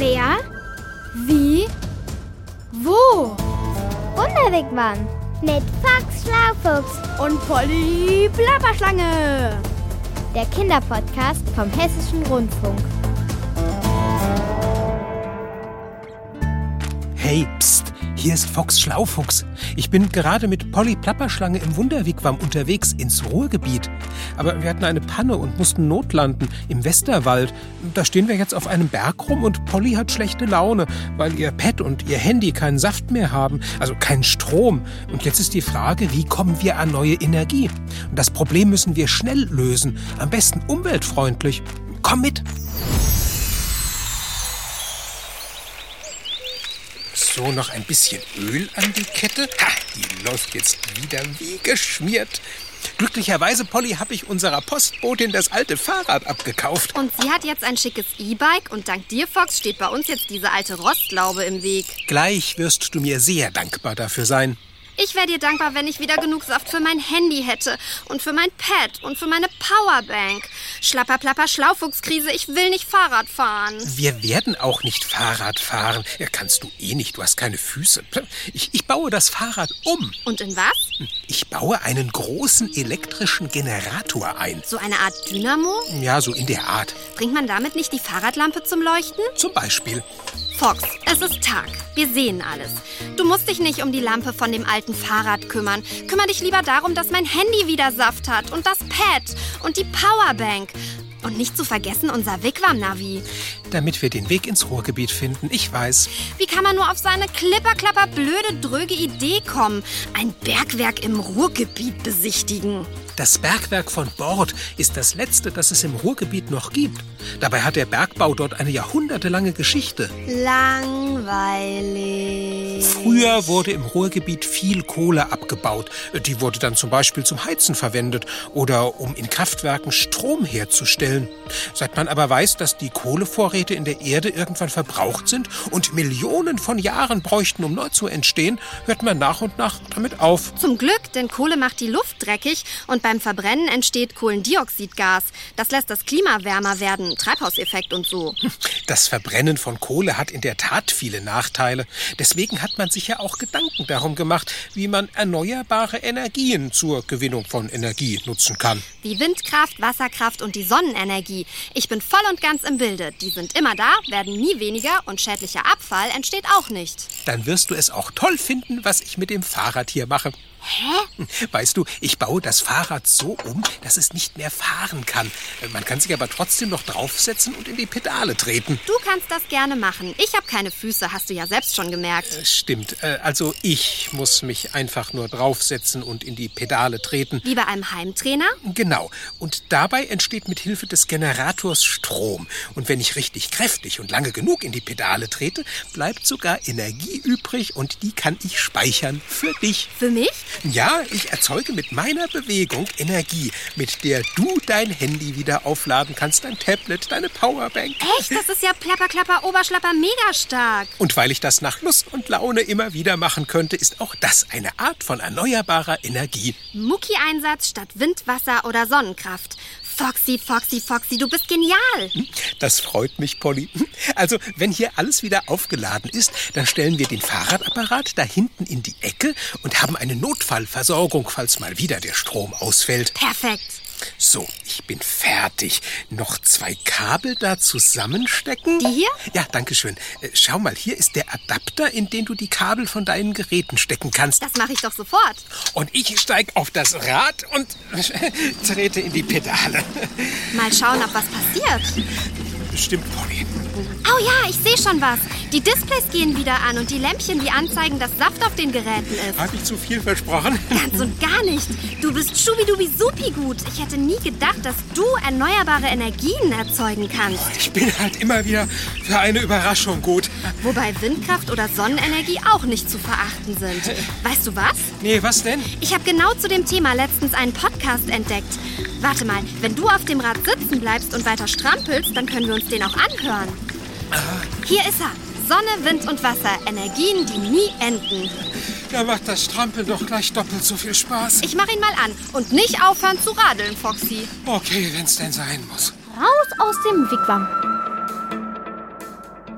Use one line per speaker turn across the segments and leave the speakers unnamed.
Wer? Wie? Wo?
Wunderwegmann. Mit Fox Schlaufuchs.
Und Polly Plapperschlange.
Der Kinderpodcast vom Hessischen Rundfunk.
Hey, pst, hier ist Fox Schlaufuchs. Ich bin gerade mit Polly Plapperschlange im Wunderwigwam unterwegs ins Ruhrgebiet. Aber wir hatten eine Panne und mussten notlanden im Westerwald. Da stehen wir jetzt auf einem Berg rum und Polly hat schlechte Laune, weil ihr Pad und ihr Handy keinen Saft mehr haben, also keinen Strom. Und jetzt ist die Frage, wie kommen wir an neue Energie? Und das Problem müssen wir schnell lösen, am besten umweltfreundlich. Komm mit! So, noch ein bisschen Öl an die Kette. Ha, die läuft jetzt wieder wie geschmiert. Glücklicherweise, Polly, habe ich unserer Postbotin das alte Fahrrad abgekauft.
Und sie hat jetzt ein schickes E-Bike und dank dir, Fox, steht bei uns jetzt diese alte Rostlaube im Weg.
Gleich wirst du mir sehr dankbar dafür sein.
Ich wäre dir dankbar, wenn ich wieder genug Saft für mein Handy hätte und für mein Pad und für meine Powerbank. Schlapper, plapper, Schlaufuchskrise, ich will nicht Fahrrad fahren.
Wir werden auch nicht Fahrrad fahren. Ja, kannst du eh nicht, du hast keine Füße. Ich, ich baue das Fahrrad um.
Und in was?
Ich baue einen großen elektrischen Generator ein.
So eine Art Dynamo?
Ja, so in der Art.
Bringt man damit nicht die Fahrradlampe zum Leuchten?
Zum Beispiel.
Fox, es ist Tag. Wir sehen alles. Du musst dich nicht um die Lampe von dem alten Fahrrad kümmern. Kümmer dich lieber darum, dass mein Handy wieder Saft hat und das Pad und die Powerbank. Und nicht zu vergessen unser Wigwam-Navi.
Damit wir den Weg ins Ruhrgebiet finden, ich weiß.
Wie kann man nur auf seine klipperklapper blöde, dröge Idee kommen? Ein Bergwerk im Ruhrgebiet besichtigen.
Das Bergwerk von Bord ist das letzte, das es im Ruhrgebiet noch gibt. Dabei hat der Bergbau dort eine jahrhundertelange Geschichte.
Langweilig.
Früher wurde im Ruhrgebiet viel Kohle abgebaut. Die wurde dann zum Beispiel zum Heizen verwendet oder um in Kraftwerken Strom herzustellen. Seit man aber weiß, dass die Kohlevorräte in der Erde irgendwann verbraucht sind und Millionen von Jahren bräuchten, um neu zu entstehen, hört man nach und nach damit auf.
Zum Glück, denn Kohle macht die Luft dreckig und beim Verbrennen entsteht Kohlendioxidgas. Das lässt das Klima wärmer werden, Treibhauseffekt und so.
Das Verbrennen von Kohle hat in der Tat viele Nachteile. Deswegen hat man sich ja auch Gedanken darum gemacht, wie man erneuerbare Energien zur Gewinnung von Energie nutzen kann.
Wie Windkraft, Wasserkraft und die Sonnenenergie. Ich bin voll und ganz im Bilde. Die sind immer da, werden nie weniger und schädlicher Abfall entsteht auch nicht.
Dann wirst du es auch toll finden, was ich mit dem Fahrrad hier mache.
Hä?
Weißt du, ich baue das Fahrrad so um, dass es nicht mehr fahren kann. Man kann sich aber trotzdem noch draufsetzen und in die Pedale treten.
Du kannst das gerne machen. Ich habe keine Füße, hast du ja selbst schon gemerkt.
Stimmt. Äh, Also ich muss mich einfach nur draufsetzen und in die Pedale treten.
Wie bei einem Heimtrainer?
Genau. Und dabei entsteht mit Hilfe des Generators Strom. Und wenn ich richtig kräftig und lange genug in die Pedale trete, bleibt sogar Energie übrig und die kann ich speichern für dich.
Für mich?
Ja, ich erzeuge mit meiner Bewegung Energie, mit der du dein Handy wieder aufladen kannst, dein Tablet, deine Powerbank.
Echt? Das ist ja plapper, klapper, oberschlapper, mega stark.
Und weil ich das nach Lust und Laune immer wieder machen könnte, ist auch das eine Art von erneuerbarer Energie.
Mucki-Einsatz statt Wind, Wasser oder Sonnenkraft. Foxy, Foxy, Foxy, du bist genial.
Das freut mich, Polly. Also, wenn hier alles wieder aufgeladen ist, dann stellen wir den Fahrradapparat da hinten in die Ecke und haben eine Notfallversorgung, falls mal wieder der Strom ausfällt.
Perfekt.
So, ich bin fertig. Noch zwei Kabel da zusammenstecken.
Die hier?
Ja, danke schön. Äh, Schau mal, hier ist der Adapter, in den du die Kabel von deinen Geräten stecken kannst.
Das mache ich doch sofort.
Und ich steig auf das Rad und trete in die Pedale.
Mal schauen, ob was passiert.
Stimmt, Polly.
Oh ja, ich sehe schon was. Die Displays gehen wieder an und die Lämpchen, die anzeigen, dass Saft auf den Geräten ist.
Habe ich zu viel versprochen?
Ganz und gar nicht. Du bist schubidubi-supi gut. Ich hätte nie gedacht, dass du erneuerbare Energien erzeugen kannst.
Ich bin halt immer wieder für eine Überraschung gut.
Wobei Windkraft oder Sonnenenergie auch nicht zu verachten sind. Weißt du was?
Nee, was denn?
Ich habe genau zu dem Thema letztens einen Podcast entdeckt. Warte mal, wenn du auf dem Rad sitzen bleibst und weiter strampelst, dann können wir uns den auch anhören. Hier ist er. Sonne, Wind und Wasser. Energien, die nie enden.
Da macht das Strampeln doch gleich doppelt so viel Spaß.
Ich mache ihn mal an. Und nicht aufhören zu radeln, Foxy.
Okay, wenn's denn sein muss.
Raus aus dem Wigwam.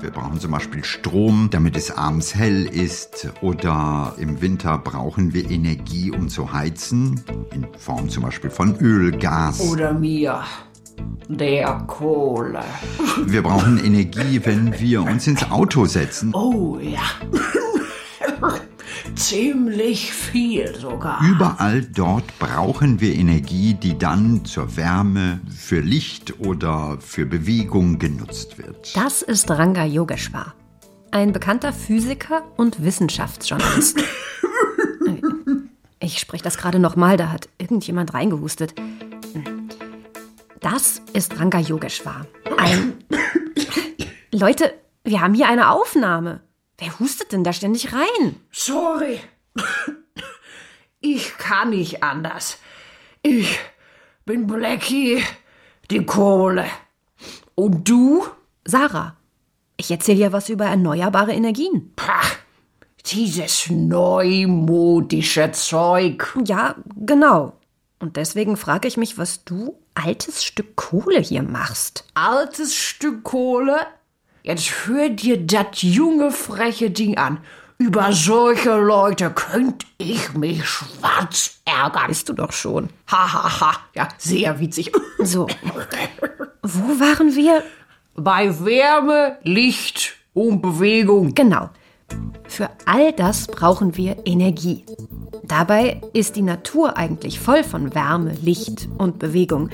Wir brauchen zum Beispiel Strom, damit es abends hell ist. Oder im Winter brauchen wir Energie, um zu heizen. In Form zum Beispiel von Öl, Gas.
Oder mir. Der Kohle.
Wir brauchen Energie, wenn wir uns ins Auto setzen.
Oh ja. Ziemlich viel sogar.
Überall dort brauchen wir Energie, die dann zur Wärme, für Licht oder für Bewegung genutzt wird.
Das ist Ranga Yogeshwar, ein bekannter Physiker und Wissenschaftsjournalist. Ich spreche das gerade nochmal, da hat irgendjemand reingehustet. Das ist Ranga Yogeshwar. Ein. Leute, wir haben hier eine Aufnahme. Wer hustet denn da ständig rein?
Sorry. Ich kann nicht anders. Ich bin Blackie, die Kohle. Und du?
Sarah. Ich erzähle ja was über erneuerbare Energien.
Pah, dieses neumodische Zeug.
Ja, genau. Und deswegen frage ich mich, was du, altes Stück Kohle, hier machst.
Altes Stück Kohle? Jetzt hör dir das junge, freche Ding an. Über solche Leute könnt ich mich schwarz ärgern.
Bist du doch schon.
Hahaha, ha, ha. ja, sehr witzig.
So. Wo waren wir?
Bei Wärme, Licht und Bewegung.
Genau. Für all das brauchen wir Energie. Dabei ist die Natur eigentlich voll von Wärme, Licht und Bewegung.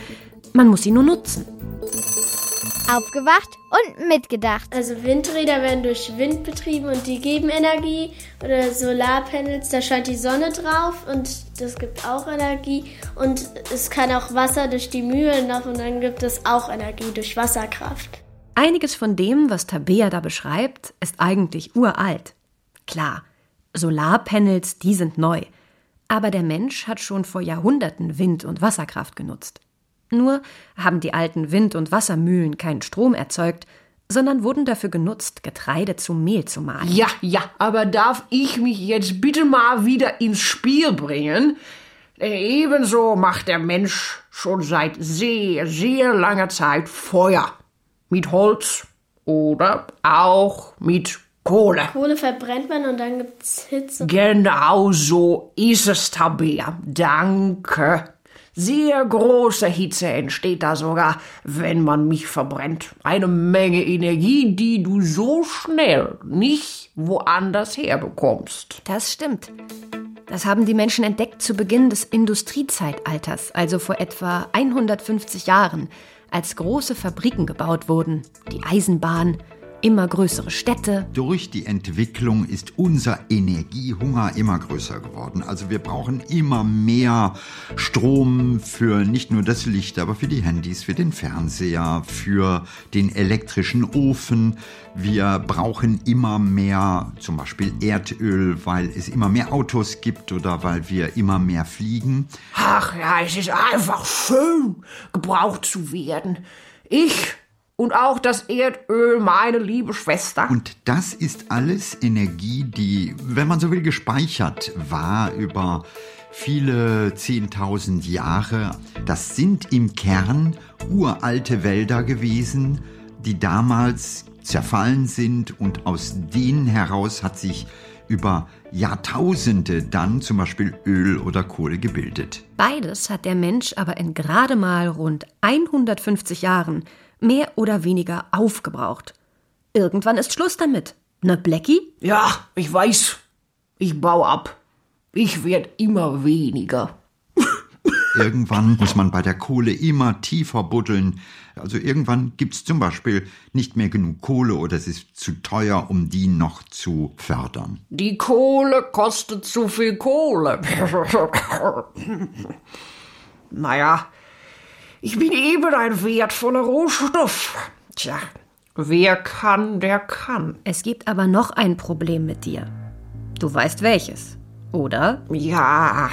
Man muss sie nur nutzen.
Aufgewacht und mitgedacht.
Also Windräder werden durch Wind betrieben und die geben Energie. Oder Solarpanels, da scheint die Sonne drauf und das gibt auch Energie. Und es kann auch Wasser durch die Mühlen noch und dann gibt es auch Energie durch Wasserkraft.
Einiges von dem, was Tabea da beschreibt, ist eigentlich uralt. Klar, Solarpanels, die sind neu. Aber der Mensch hat schon vor Jahrhunderten Wind- und Wasserkraft genutzt. Nur haben die alten Wind- und Wassermühlen keinen Strom erzeugt, sondern wurden dafür genutzt, Getreide zu Mehl zu mahlen.
Ja, ja, aber darf ich mich jetzt bitte mal wieder ins Spiel bringen? Ebenso macht der Mensch schon seit sehr, sehr langer Zeit Feuer. Mit Holz oder auch mit Kohle.
Kohle verbrennt man und dann gibt es Hitze.
Genau so ist es, Tabea. Danke. Sehr große Hitze entsteht da sogar, wenn man mich verbrennt. Eine Menge Energie, die du so schnell nicht woanders herbekommst.
Das stimmt. Das haben die Menschen entdeckt zu Beginn des Industriezeitalters, also vor etwa 150 Jahren, als große Fabriken gebaut wurden, die Eisenbahn, immer größere Städte.
Durch die Entwicklung ist unser Energiehunger immer größer geworden. Also wir brauchen immer mehr Strom für nicht nur das Licht, aber für die Handys, für den Fernseher, für den elektrischen Ofen. Wir brauchen immer mehr zum Beispiel Erdöl, weil es immer mehr Autos gibt oder weil wir immer mehr fliegen.
Ach ja, es ist einfach schön, gebraucht zu werden. Ich und auch das Erdöl, meine liebe Schwester.
Und das ist alles Energie, die, wenn man so will, gespeichert war über viele zehntausend Jahre. Das sind im Kern uralte Wälder gewesen, die damals zerfallen sind und aus denen heraus hat sich über Jahrtausende dann zum Beispiel Öl oder Kohle gebildet.
Beides hat der Mensch aber in gerade mal rund 150 Jahren mehr oder weniger aufgebraucht. Irgendwann ist Schluss damit. Ne, Blackie?
Ja, ich weiß. Ich baue ab. Ich werd immer weniger.
Irgendwann muss man bei der Kohle immer tiefer buddeln. Also irgendwann gibt's zum Beispiel nicht mehr genug Kohle oder es ist zu teuer, um die noch zu fördern.
Die Kohle kostet zu viel Kohle. naja, ich bin eben ein wertvoller Rohstoff. Tja, wer kann, der kann.
Es gibt aber noch ein Problem mit dir. Du weißt welches, oder?
Ja,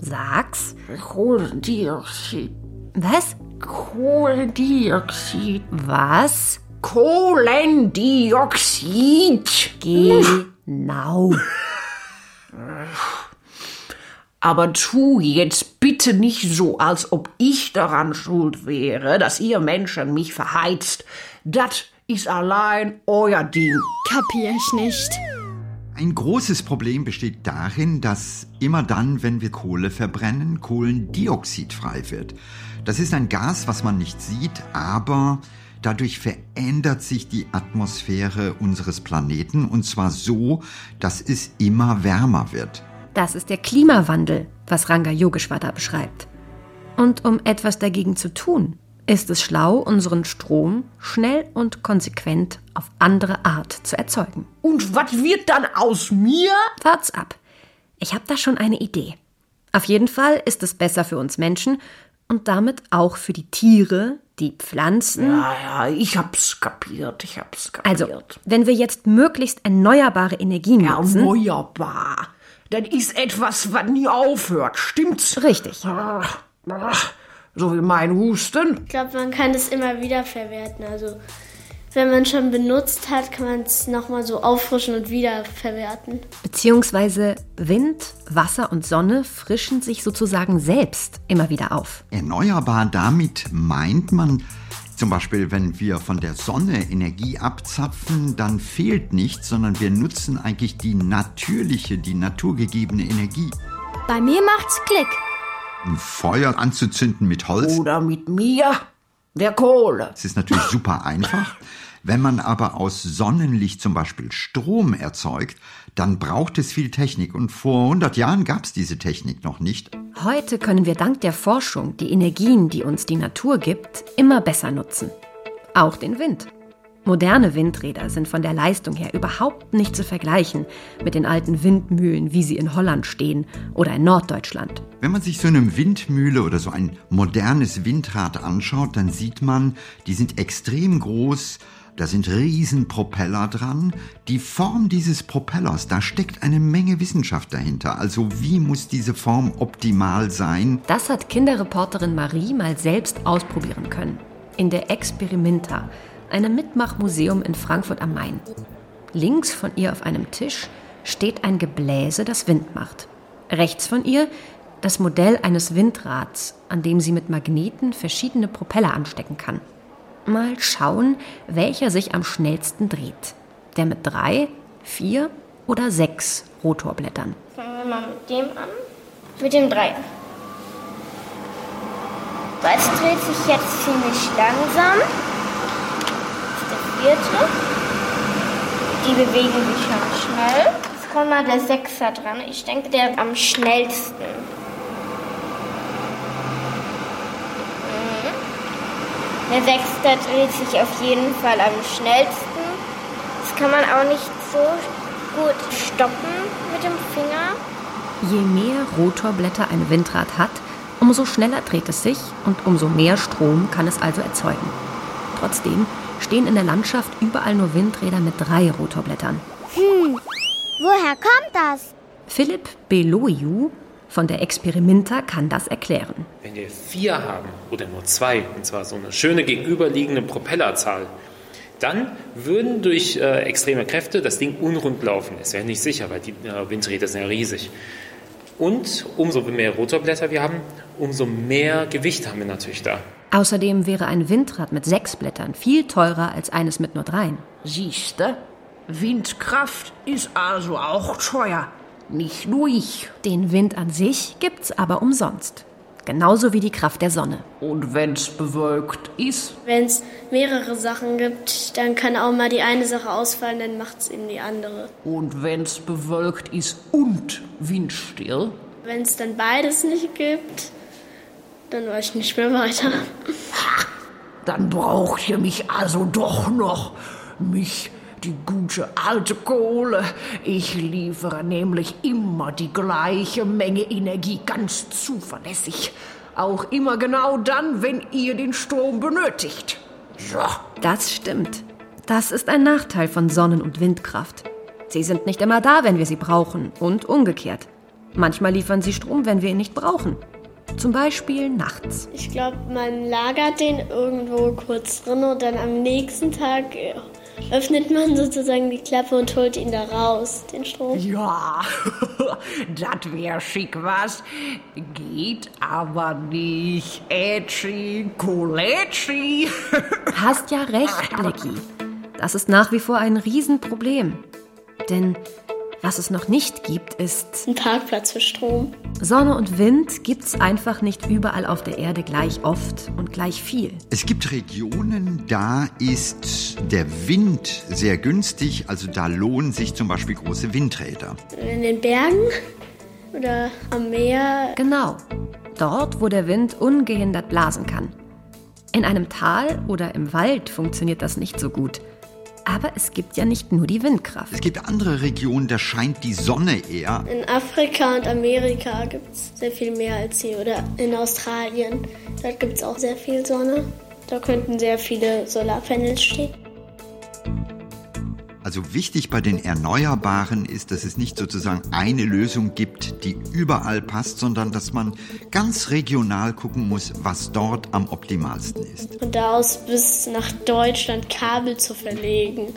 Sag's.
Kohlendioxid.
Was?
Kohlendioxid.
Was?
Kohlendioxid.
Genau.
Aber tu jetzt bitte nicht so, als ob ich daran schuld wäre, dass ihr Menschen mich verheizt. Das ist allein euer Ding.
Kapier ich nicht.
Ein großes Problem besteht darin, dass immer dann, wenn wir Kohle verbrennen, Kohlendioxid frei wird. Das ist ein Gas, was man nicht sieht, aber dadurch verändert sich die Atmosphäre unseres Planeten und zwar so, dass es immer wärmer wird.
Das ist der Klimawandel, was Ranga Yogeshwar beschreibt. Und um etwas dagegen zu tun, ist es schlau, unseren Strom schnell und konsequent auf andere Art zu erzeugen.
Und was wird dann aus mir?
Wart's ab. Ich habe da schon eine Idee. Auf jeden Fall ist es besser für uns Menschen und damit auch für die Tiere, die Pflanzen.
Ja, ja, ich hab's kapiert, ich hab's kapiert.
Also, wenn wir jetzt möglichst erneuerbare Energien nutzen.
Erneuerbar. Das ist etwas, was nie aufhört, stimmt's?
Richtig.
Ach, ach, so wie mein Husten.
Ich glaube, man kann es immer wieder verwerten. Also, wenn man schon benutzt hat, kann man es nochmal so auffrischen und wieder verwerten.
Beziehungsweise Wind, Wasser und Sonne frischen sich sozusagen selbst immer wieder auf.
Erneuerbar, damit meint man zum Beispiel, wenn wir von der Sonne Energie abzapfen, dann fehlt nichts, sondern wir nutzen eigentlich die natürliche, die naturgegebene Energie.
Bei mir macht's Klick.
Ein Feuer anzuzünden mit Holz.
Oder mit mir, der Kohle.
Es ist natürlich super einfach. Wenn man aber aus Sonnenlicht zum Beispiel Strom erzeugt, dann braucht es viel Technik. Und vor 100 Jahren gab es diese Technik noch nicht.
Heute können wir dank der Forschung die Energien, die uns die Natur gibt, immer besser nutzen. Auch den Wind. Moderne Windräder sind von der Leistung her überhaupt nicht zu vergleichen mit den alten Windmühlen, wie sie in Holland stehen oder in Norddeutschland.
Wenn man sich so eine Windmühle oder so ein modernes Windrad anschaut, dann sieht man, die sind extrem groß, da sind Riesenpropeller dran. Die Form dieses Propellers, da steckt eine Menge Wissenschaft dahinter. Also wie muss diese Form optimal sein?
Das hat Kinderreporterin Marie mal selbst ausprobieren können. In der Experimenta, einem Mitmachmuseum in Frankfurt am Main. Links von ihr auf einem Tisch steht ein Gebläse, das Wind macht. Rechts von ihr das Modell eines Windrads, an dem sie mit Magneten verschiedene Propeller anstecken kann. Mal schauen, welcher sich am schnellsten dreht. Der mit drei, vier oder sechs Rotorblättern.
Fangen wir mal mit dem an. Mit dem Dreier. Das dreht sich jetzt ziemlich langsam. Das ist der vierte. Die bewegen sich schon schnell. Jetzt kommt mal der Sechser dran. Ich denke, der am schnellsten. Der Sechster dreht sich auf jeden Fall am schnellsten. Das kann man auch nicht so gut stoppen mit dem Finger.
Je mehr Rotorblätter ein Windrad hat, umso schneller dreht es sich und umso mehr Strom kann es also erzeugen. Trotzdem stehen in der Landschaft überall nur Windräder mit drei Rotorblättern.
Hm, woher kommt das?
Philipp Beloiu von der Experimenta kann das erklären.
Wenn wir vier haben oder nur zwei, und zwar so eine schöne gegenüberliegende Propellerzahl, dann würden durch äh, extreme Kräfte das Ding unrund laufen. Es wäre nicht sicher, weil die äh, Windräder sind ja riesig. Und umso mehr Rotorblätter wir haben, umso mehr Gewicht haben wir natürlich da.
Außerdem wäre ein Windrad mit sechs Blättern viel teurer als eines mit nur dreien.
Siehste, Windkraft ist also auch teuer. Nicht nur ich.
Den Wind an sich gibt's aber umsonst. Genauso wie die Kraft der Sonne.
Und wenn's bewölkt ist?
Wenn es mehrere Sachen gibt, dann kann auch mal die eine Sache ausfallen, dann macht es eben die andere.
Und wenn's bewölkt ist und windstill?
Wenn es dann beides nicht gibt, dann weiß ich nicht mehr weiter.
Dann braucht ihr mich also doch noch. Mich, die gute alte Kohle. Ich liefere nämlich immer die gleiche Menge Energie, ganz zuverlässig. Auch immer genau dann, wenn ihr den Strom benötigt. So.
Das stimmt. Das ist ein Nachteil von Sonnen- und Windkraft. Sie sind nicht immer da, wenn wir sie brauchen und umgekehrt. Manchmal liefern sie Strom, wenn wir ihn nicht brauchen. Zum Beispiel nachts.
Ich glaube, man lagert den irgendwo kurz drin und dann am nächsten Tag äh, öffnet man sozusagen die Klappe und holt ihn da raus, den Strom.
Ja, das wär schick was. Geht aber nicht. Ätschi, Koletschi.
Hast ja recht, Blicky. Das ist nach wie vor ein Riesenproblem. Denn was es noch nicht gibt, ist
Ein Parkplatz für Strom.
Sonne und Wind gibt's einfach nicht überall auf der Erde gleich oft und gleich viel.
Es gibt Regionen, da ist der Wind sehr günstig, also da lohnen sich zum Beispiel große Windräder.
In den Bergen oder am Meer.
Genau, dort, wo der Wind ungehindert blasen kann. In einem Tal oder im Wald funktioniert das nicht so gut. Aber es gibt ja nicht nur die Windkraft.
Es gibt andere Regionen, da scheint die Sonne eher.
In Afrika und Amerika gibt es sehr viel mehr als hier. Oder in Australien. Dort gibt es auch sehr viel Sonne. Da könnten sehr viele Solarpanels stehen.
Also wichtig bei den Erneuerbaren ist, dass es nicht sozusagen eine Lösung gibt, die überall passt, sondern dass man ganz regional gucken muss, was dort am optimalsten ist.
Von da aus bis nach Deutschland Kabel zu verlegen,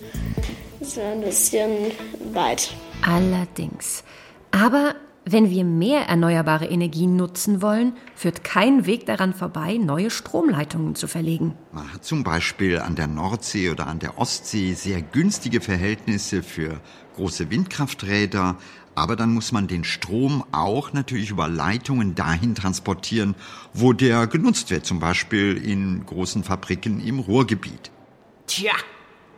ist ein bisschen weit.
Allerdings. Aber wenn wir mehr erneuerbare Energien nutzen wollen, führt kein Weg daran vorbei, neue Stromleitungen zu verlegen.
Man hat zum Beispiel an der Nordsee oder an der Ostsee sehr günstige Verhältnisse für große Windkrafträder, aber dann muss man den Strom auch natürlich über Leitungen dahin transportieren, wo der genutzt wird, zum Beispiel in großen Fabriken im Ruhrgebiet.
Tja,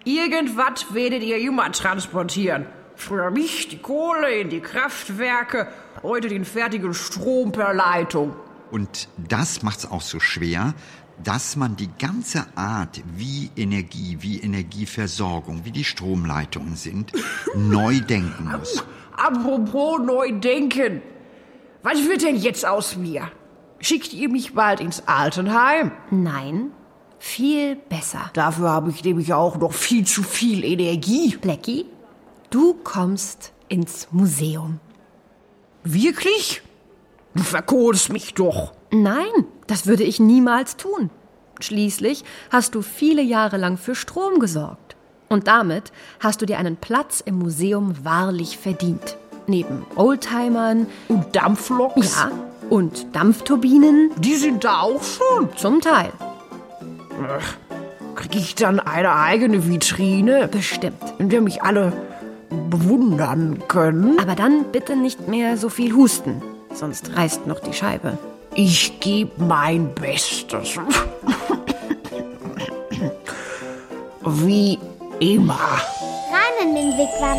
irgendwas werdet ihr immer transportieren. Früher mich die Kohle in die Kraftwerke, heute den fertigen Strom per Leitung.
Und das macht's auch so schwer, dass man die ganze Art, wie Energie, wie Energieversorgung, wie die Stromleitungen sind, neu denken muss.
Apropos neu denken. Was wird denn jetzt aus mir? Schickt ihr mich bald ins Altenheim?
Nein, viel besser.
Dafür habe ich nämlich auch noch viel zu viel Energie.
Blackie, du kommst ins Museum.
Wirklich? Du verkohlst mich doch.
Nein, das würde ich niemals tun. Schließlich hast du viele Jahre lang für Strom gesorgt. Und damit hast du dir einen Platz im Museum wahrlich verdient. Neben Oldtimern,
Und Dampfloks?
ja, und Dampfturbinen
Die sind da auch schon.
zum Teil.
Krieg ich dann eine eigene Vitrine,
Bestimmt.
in der mich alle bewundern können?
Aber dann bitte nicht mehr so viel husten, sonst reißt noch die Scheibe.
Ich gebe mein Bestes. Wie immer.
Rein in den Wigwam.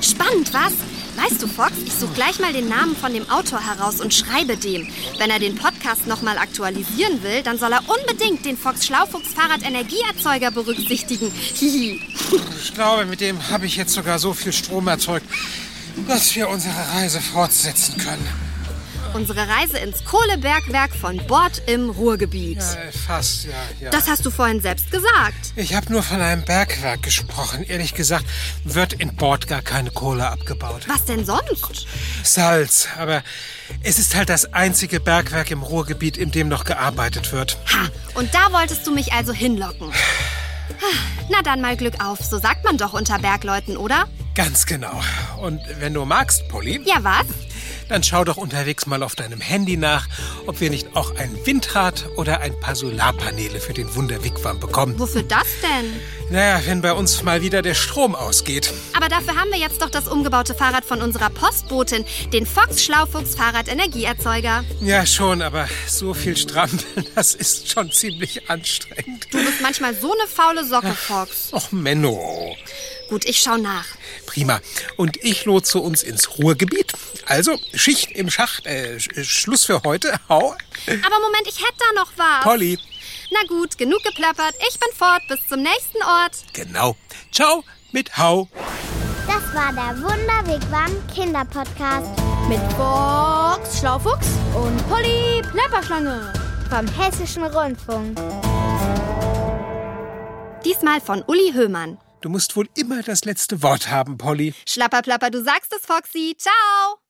Spannend, was? Weißt du, Fox, ich suche gleich mal den Namen von dem Autor heraus und schreibe dem. Wenn er den Podcast nochmal aktualisieren will, dann soll er unbedingt den Fox Schlaufuchs Fahrradenergieerzeuger berücksichtigen. Hihi.
Ich glaube, mit dem habe ich jetzt sogar so viel Strom erzeugt, dass wir unsere Reise fortsetzen können.
Unsere Reise ins Kohlebergwerk von Bord im Ruhrgebiet.
Äh, fast, ja, ja.
Das hast du vorhin selbst gesagt.
ich habe nur von einem Bergwerk gesprochen. Ehrlich gesagt, wird in Bord gar keine Kohle abgebaut.
Was denn sonst?
Salz, aber es ist halt das einzige Bergwerk im Ruhrgebiet, in dem noch gearbeitet wird.
Ha, und da wolltest du mich also hinlocken. Na dann mal Glück auf, so sagt man doch unter Bergleuten, oder?
Ganz genau. Und wenn du magst, Polly,
Ja, was?
Dann schau doch unterwegs mal auf deinem Handy nach, ob wir nicht auch ein Windrad oder ein paar Solarpaneele für den Wunderwigwam bekommen.
Wofür das denn?
Naja, wenn bei uns mal wieder der Strom ausgeht.
Aber dafür haben wir jetzt doch das umgebaute Fahrrad von unserer Postbotin, den Fox Schlaufuchs Fahrradenergieerzeuger.
Ja, schon, aber so viel Strampeln, das ist schon ziemlich anstrengend.
Du bist manchmal so eine faule Socke, Fox.
Och, Menno.
Gut, ich schau nach.
Prima. Und ich lotse uns ins Ruhrgebiet. Also, Schicht im Schacht. Äh, Sch- Schluss für heute. Hau.
Aber Moment, ich hätte da noch was.
Polly.
Na gut, genug geplappert. Ich bin fort. Bis zum nächsten Ort.
Genau. Ciao mit Hau.
Das war der Wunderwigwam Kinderpodcast
Mit Box Schlaufuchs und Polly Plapperschlange.
vom Hessischen Rundfunk.
Diesmal von Uli Höhmann.
Du musst wohl immer das letzte Wort haben, Polly.
Schlapperplapper, du sagst es, Foxy. Ciao.